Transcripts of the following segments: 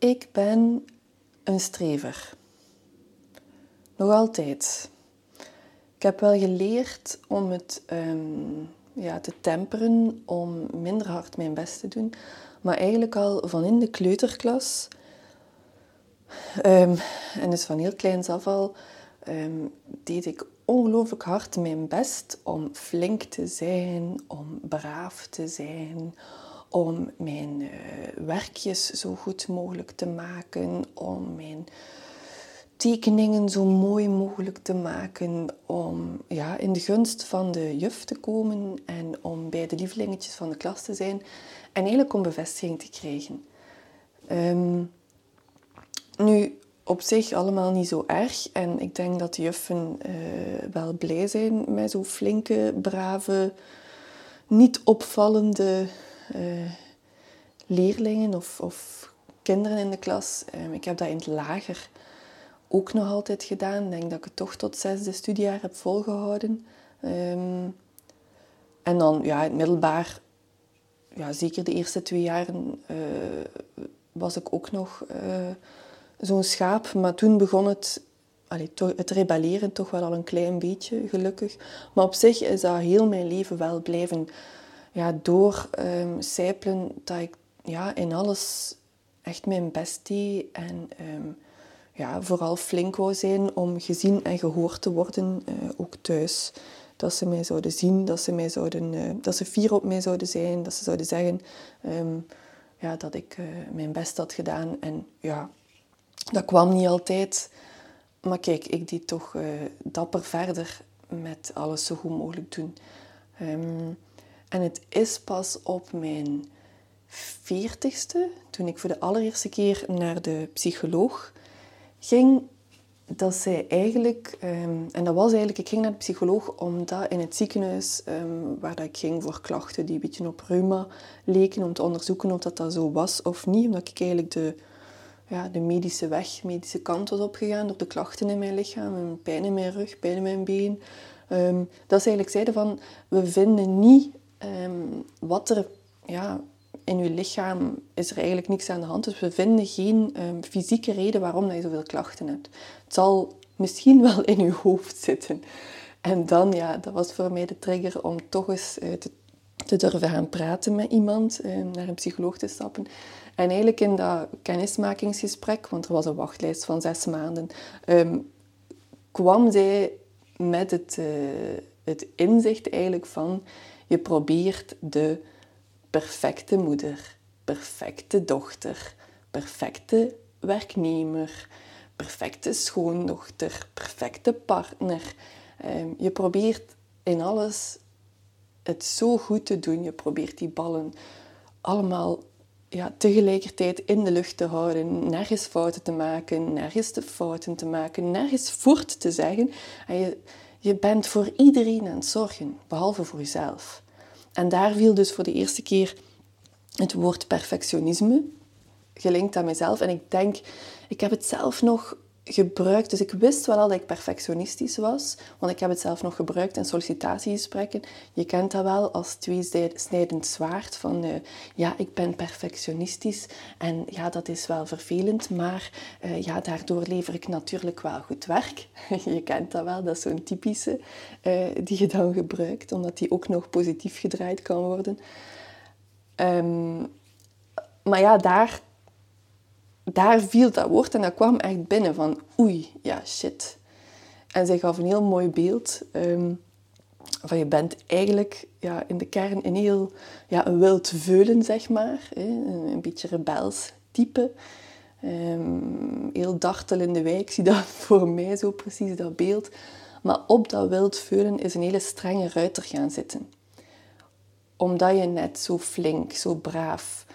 ik ben een strever. Nog altijd. Ik heb wel geleerd om het um, ja, te temperen, om minder hard mijn best te doen. Maar eigenlijk al van in de kleuterklas, um, en dus van heel kleins af al, um, deed ik ongelooflijk hard mijn best om flink te zijn, om braaf te zijn, om mijn uh, werkjes zo goed mogelijk te maken, om mijn tekeningen zo mooi mogelijk te maken, om ja, in de gunst van de juf te komen en om bij de lievelingetjes van de klas te zijn en eigenlijk om bevestiging te krijgen. Um, nu, op zich allemaal niet zo erg en ik denk dat de juffen uh, wel blij zijn met zo'n flinke, brave, niet opvallende uh, leerlingen of, of, kinderen in de klas. Um, ik heb dat in het lager ook nog altijd gedaan. Ik denk dat ik het toch tot zesde studiejaar heb volgehouden. Um, en dan ja, het middelbaar, ja, zeker de eerste twee jaren, uh, was ik ook nog uh, zo'n schaap. Maar toen begon het, allee, het rebelleren toch wel al een klein beetje, gelukkig. Maar op zich is dat heel mijn leven wel blijven ja, door um, dat ik ja, in alles echt mijn best deed. En um, ja, vooral flink wou zijn om gezien en gehoord te worden, uh, ook thuis. Dat ze mij zouden zien, dat ze, mij zouden, uh, dat ze fier op mij zouden zijn, dat ze zouden zeggen um, ja, dat ik uh, mijn best had gedaan. En ja, dat kwam niet altijd. Maar kijk, ik deed toch dapper verder met alles zo goed mogelijk doen. Um, en het is pas op mijn veertigste, toen ik voor de allereerste keer naar de psycholoog ging, dat zij eigenlijk, um, en dat was eigenlijk, ik ging naar de psycholoog omdat in het ziekenhuis um, waar dat ik ging voor klachten die een beetje op reuma leken, om te onderzoeken of dat, dat zo was of niet, omdat ik eigenlijk de, ja, de medische weg, medische kant was opgegaan door de klachten in mijn lichaam, pijn in mijn rug, pijn in mijn been. Um, dat ze eigenlijk zeiden van, we vinden niet um, wat er ja, in je lichaam is er eigenlijk niks aan de hand. Dus we vinden geen um, fysieke reden waarom dat je zoveel klachten hebt. Het zal misschien wel in je hoofd zitten. En dan, ja, dat was voor mij de trigger om toch eens uh, te, durven gaan praten met iemand, uh, naar een psycholoog te stappen. En eigenlijk in dat kennismakingsgesprek, want er was een wachtlijst van zes maanden, kwam zij met het, uh, het inzicht eigenlijk van je probeert de perfecte moeder, perfecte dochter, perfecte werknemer, perfecte schoondochter, perfecte partner. Ehm, je probeert in alles het zo goed te doen. Je probeert die ballen allemaal ja, tegelijkertijd in de lucht te houden, nergens fouten te maken, nergens de fouten te maken, nergens voort te zeggen. En je, je bent voor iedereen aan het zorgen, behalve voor jezelf. En daar viel dus voor de eerste keer het woord perfectionisme gelinkt aan mezelf. En ik denk, ik heb het zelf nog gebruikt. Dus ik wist wel al dat ik perfectionistisch was, want ik heb het zelf nog gebruikt in sollicitatiegesprekken. Je kent dat wel als tweesnijdend zwaard van uh, ja, ik ben perfectionistisch en ja, dat is wel vervelend, maar uh, ja, daardoor lever ik natuurlijk wel goed werk. je kent dat wel, dat is zo'n typische uh, die je dan gebruikt, omdat die ook nog positief gedraaid kan worden. Um, maar ja, daar daar viel dat woord en dat kwam echt binnen van oei, ja, shit. En zij gaf een heel mooi beeld um, van je bent eigenlijk ja, in de kern een heel ja, wild veulen, zeg maar. Een, beetje rebels type. Um, heel dartel in de wijk, zie dat voor mij zo precies, dat beeld. Maar op dat wild veulen is een hele strenge ruiter gaan zitten. Omdat je net zo flink, zo braaf,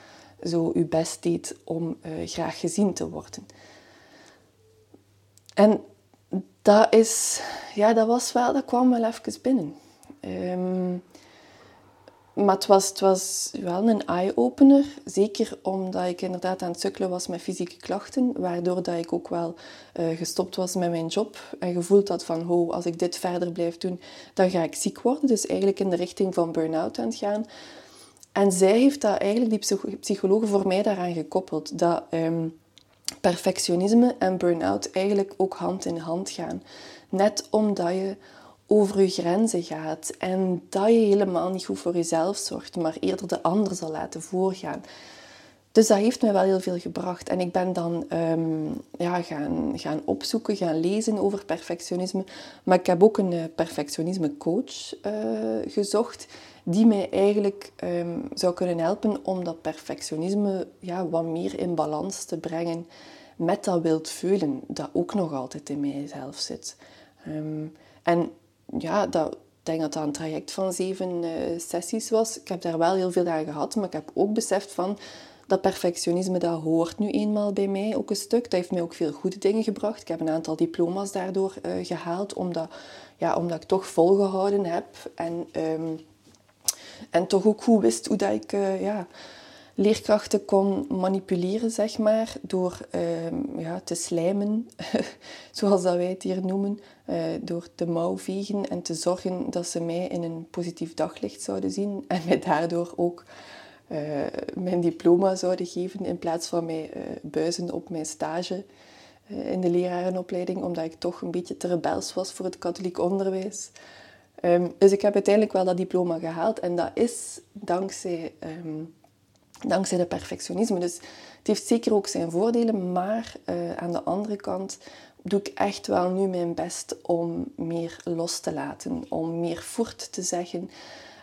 zo je best deed om uh, graag gezien te worden. En dat, is, ja, dat, was wel, dat kwam wel even binnen. Um, maar het was, het was wel een eye-opener. Zeker omdat ik inderdaad aan het sukkelen was met fysieke klachten. Waardoor dat ik ook wel uh, gestopt was met mijn job. En gevoeld had van, oh, als ik dit verder blijf doen, dan ga ik ziek worden. Dus eigenlijk in de richting van burn-out aan het gaan. En zij heeft dat eigenlijk, die psychologe, voor mij daaraan gekoppeld. Dat um, perfectionisme en burn-out eigenlijk ook hand in hand gaan. Net omdat je over je grenzen gaat en dat je helemaal niet goed voor jezelf zorgt, maar eerder de ander zal laten voorgaan. Dus dat heeft mij wel heel veel gebracht. En ik ben dan um, ja, gaan, gaan opzoeken, gaan lezen over perfectionisme. Maar ik heb ook een uh, perfectionisme coach uh, gezocht die mij eigenlijk um, zou kunnen helpen om dat perfectionisme ja, wat meer in balans te brengen met dat wild voelen dat ook nog altijd in mijzelf zit. Um, en ja, dat, ik denk dat dat een traject van zeven uh, sessies was. Ik heb daar wel heel veel aan gehad, maar ik heb ook beseft van dat perfectionisme, dat hoort nu eenmaal bij mij ook een stuk. Dat heeft mij ook veel goede dingen gebracht. Ik heb een aantal diploma's daardoor uh, gehaald, omdat, ja, omdat ik toch volgehouden heb. En, um, en toch ook goed wist hoe dat ik uh, ja, leerkrachten kon manipuleren, zeg maar, door um, ja, te slijmen, zoals dat wij het hier noemen. Uh, door te mouw vegen en te zorgen dat ze mij in een positief daglicht zouden zien. En mij daardoor ook uh, mijn diploma zouden geven in plaats van mij buizen op mijn stage in de lerarenopleiding, omdat ik toch een beetje te rebels was voor het katholiek onderwijs. Um, dus ik heb uiteindelijk wel dat diploma gehaald en dat is dankzij, um, dankzij de perfectionisme. Dus het heeft zeker ook zijn voordelen, maar aan de andere kant doe ik echt wel nu mijn best om meer los te laten, om meer voort te zeggen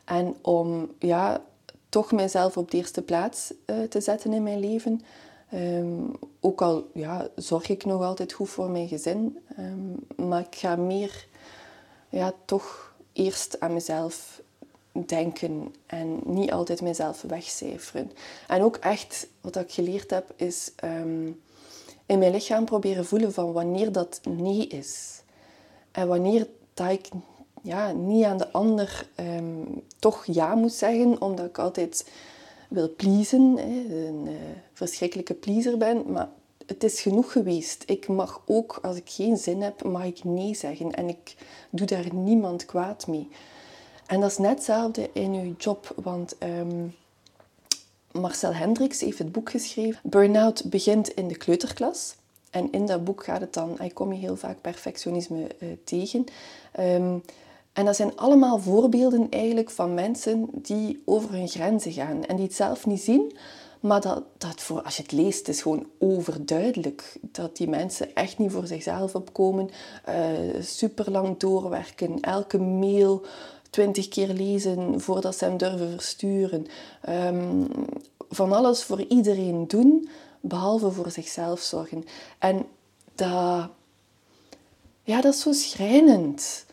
en om ja, toch mijzelf op de eerste plaats uh, te zetten in mijn leven. Um, ook al ja, zorg ik nog altijd goed voor mijn gezin, maar ik ga meer ja, toch eerst aan mezelf denken en niet altijd mezelf wegcijferen. En ook echt, wat ik geleerd heb, is um, in mijn lichaam proberen voelen van wanneer dat nee is. En wanneer dat ik ja, niet aan de ander um, toch ja moet zeggen, omdat ik altijd wil pleasen, hè, een uh, verschrikkelijke pleaser ben. Maar het is genoeg geweest. Ik mag ook, als ik geen zin heb, mag ik nee zeggen. En ik doe daar niemand kwaad mee. En dat is net hetzelfde in uw job, want... Um, Marcel Hendricks heeft het boek geschreven. Burnout begint in de kleuterklas. En in dat boek gaat het dan, ik kom je heel vaak perfectionisme uh, tegen. Um, en dat zijn allemaal voorbeelden eigenlijk van mensen die over hun grenzen gaan en die het zelf niet zien. Maar dat, dat voor, als je het leest, is gewoon overduidelijk dat die mensen echt niet voor zichzelf opkomen. Uh, eh, super lang doorwerken, elke mail twintig keer lezen voordat ze hem durven versturen. Um, van alles voor iedereen doen, behalve voor zichzelf zorgen. En dat, ja, dat is zo schrijnend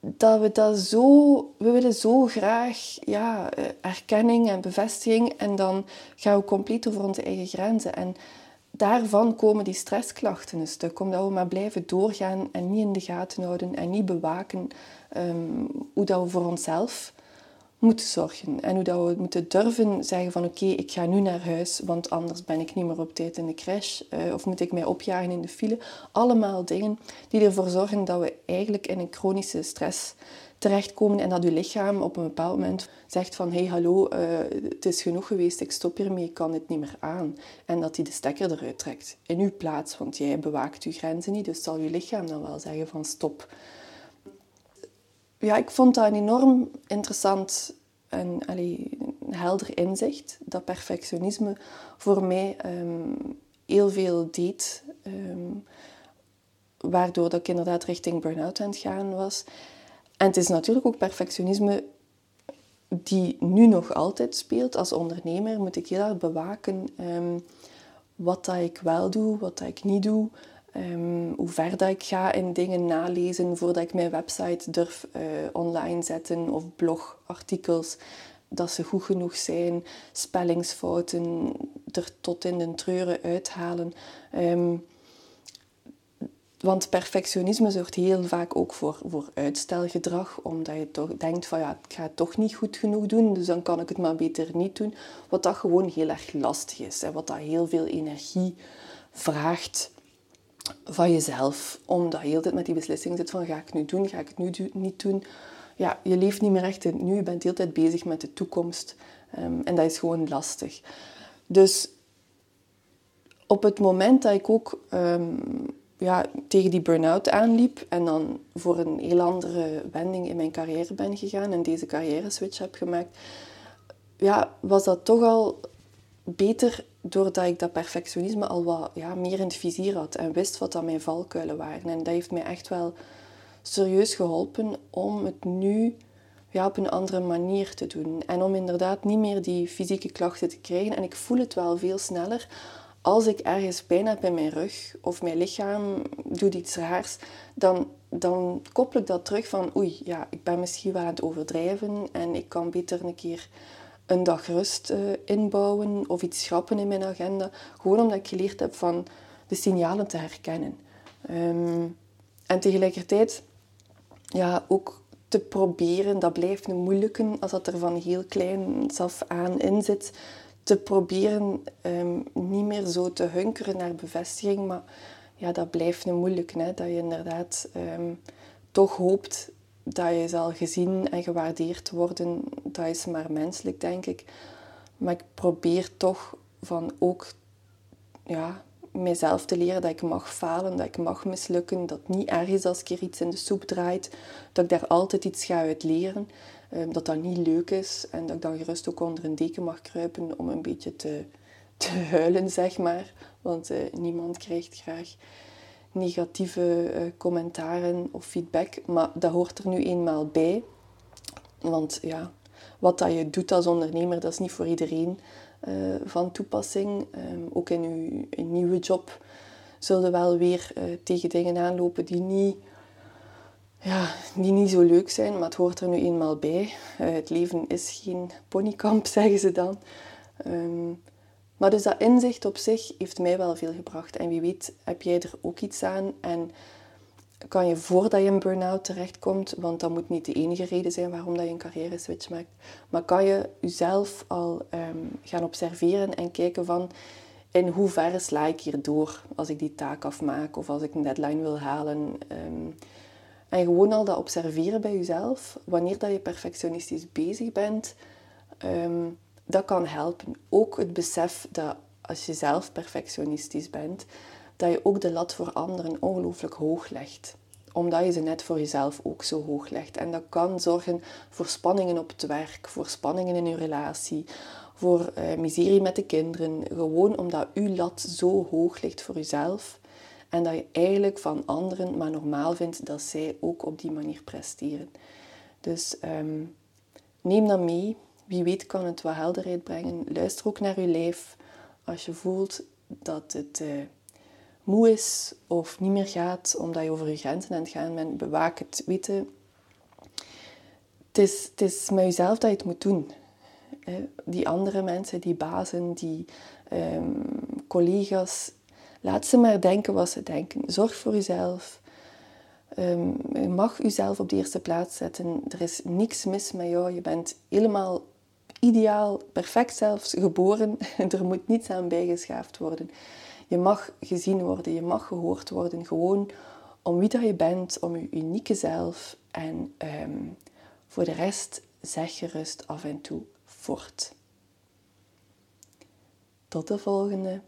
dat we dat zo, we willen zo graag ja, eh, erkenning en bevestiging en dan gaan we compleet over onze eigen grenzen. En daarvan komen die stressklachten een stuk, omdat we maar blijven doorgaan en niet in de gaten houden en niet bewaken um, hoe dat we voor onszelf moeten zorgen. En hoe dat we moeten durven zeggen van oké, ik ga nu naar huis, want anders ben ik niet meer op tijd in de crash. Uh, of moet ik mij opjagen in de file. Allemaal dingen die ervoor zorgen dat we eigenlijk in een chronische stress terechtkomen en dat uw lichaam op een bepaald moment zegt van hey hallo, uh, het is genoeg geweest, ik stop hiermee, ik kan het niet meer aan. En dat hij de stekker eruit trekt in uw plaats, want jij bewaakt uw grenzen niet, dus zal uw lichaam dan wel zeggen van stop ja, ik vond dat een enorm interessant en helder inzicht. Dat perfectionisme voor mij um, heel veel deed. Um, waardoor dat ik inderdaad richting burn-out aan het gaan was. En het is natuurlijk ook perfectionisme die nu nog altijd speelt. Als ondernemer moet ik heel hard bewaken um, wat dat ik wel doe, wat dat ik niet doe. Um, hoe ver dat ik ga in dingen nalezen voordat ik mijn website durf uh, online zetten of blogartikels, dat ze goed genoeg zijn, spellingsfouten er tot in de treuren uithalen. Um, want perfectionisme zorgt heel vaak ook voor, voor uitstelgedrag, omdat je toch denkt van ja, ik ga het toch niet goed genoeg doen, dus dan kan ik het maar beter niet doen. Wat dat gewoon heel erg lastig is en wat dat heel veel energie vraagt van jezelf. Omdat je altijd met die beslissing zit van ga ik het nu doen, ga ik het nu niet doen. Ja, je leeft niet meer echt in nu, je bent de hele tijd bezig met de toekomst. Um, en dat is gewoon lastig. Dus op het moment dat ik ook ehm, ja, tegen die burn-out aanliep en dan voor een heel andere wending in mijn carrière ben gegaan en deze carrière switch heb gemaakt, ja, was dat toch al beter doordat ik dat perfectionisme al wat ja, meer in het vizier had en wist wat dat mijn valkuilen waren. En dat heeft mij echt wel serieus geholpen om het nu ja, op een andere manier te doen. En om inderdaad niet meer die fysieke klachten te krijgen. En ik voel het wel veel sneller als ik ergens pijn heb in mijn rug of mijn lichaam doet iets raars, dan, dan koppel ik dat terug van oei, ja, ik ben misschien wel aan het overdrijven en ik kan beter een keer een dag rust uh, inbouwen of iets schrappen in mijn agenda. Gewoon omdat ik geleerd heb van de signalen te herkennen. Um, en tegelijkertijd ja, ook te proberen, dat blijft een moeilijke als dat er van heel klein af aan in zit, te proberen um, niet meer zo te hunkeren naar bevestiging. Maar ja, dat blijft een moeilijke. Hè? Dat je inderdaad um, toch hoopt dat je zal gezien en gewaardeerd worden. Dat is maar menselijk, denk ik. Maar ik probeer toch van ook ja, mijzelf te leren dat ik mag falen, dat ik mag mislukken, dat niet erg is als ik er iets in de soep draait, dat ik daar altijd iets ga uit leren, ehm, dat dat niet leuk is en dat ik dan gerust ook onder een deken mag kruipen om een beetje te, te huilen, zeg maar. Want uh, niemand krijgt graag negatieve uh, commentaren of feedback, maar dat hoort er nu eenmaal bij. Want ja, wat dat je doet als ondernemer, dat is niet voor iedereen. Eh, van toepassing. Ehm, ook in uw nieuwe job zullen wel weer uh, tegen dingen aanlopen die niet, ja, die niet zo leuk zijn, maar het hoort er nu eenmaal bij. Het leven is geen ponykamp, zeggen ze dan. Um, maar dus dat inzicht op zich heeft mij wel veel gebracht. En wie weet heb jij er ook iets aan. En kan je voordat je een burn-out terechtkomt, want dat moet niet de enige reden zijn waarom dat je een carrière switch maakt, maar kan je jezelf al ehm, gaan observeren en kijken van in hoeverre sla ik hier door als ik die taak afmaak of als ik een deadline wil halen. Ehm, en gewoon al dat observeren bij jezelf, wanneer dat je perfectionistisch bezig bent, ehm, dat kan helpen. Ook het besef dat als je zelf perfectionistisch bent, dat je ook de lat voor anderen ongelooflijk hoog legt omdat je ze net voor jezelf ook zo hoog legt. En dat kan zorgen voor spanningen op het werk, voor spanningen in je relatie, voor uh, miserie met de kinderen. Gewoon omdat je lat zo hoog ligt voor jezelf. En dat je eigenlijk van anderen maar normaal vindt dat zij ook op die manier presteren. Dus um, neem dat mee. Wie weet kan het wat helderheid brengen. Luister ook naar je lijf. Als je voelt dat het... Uh, moe is of niet meer gaat omdat je over je grenzen aan het gaan bent, bewaak het weten. Het is, het is met jezelf dat je het moet doen. Die andere mensen, die bazen, die ehm, collega's, laat ze maar denken wat ze denken. Zorg voor jezelf. Um, je mag jezelf op de eerste plaats zetten. Er is niks mis met jou. Je bent helemaal ideaal, perfect zelfs geboren. er moet niets aan bijgeschaafd worden. Je mag gezien worden, je mag gehoord worden, gewoon om wie dat je bent, om je unieke zelf. En ehm, voor de rest zeg gerust af en toe voort. Tot de volgende.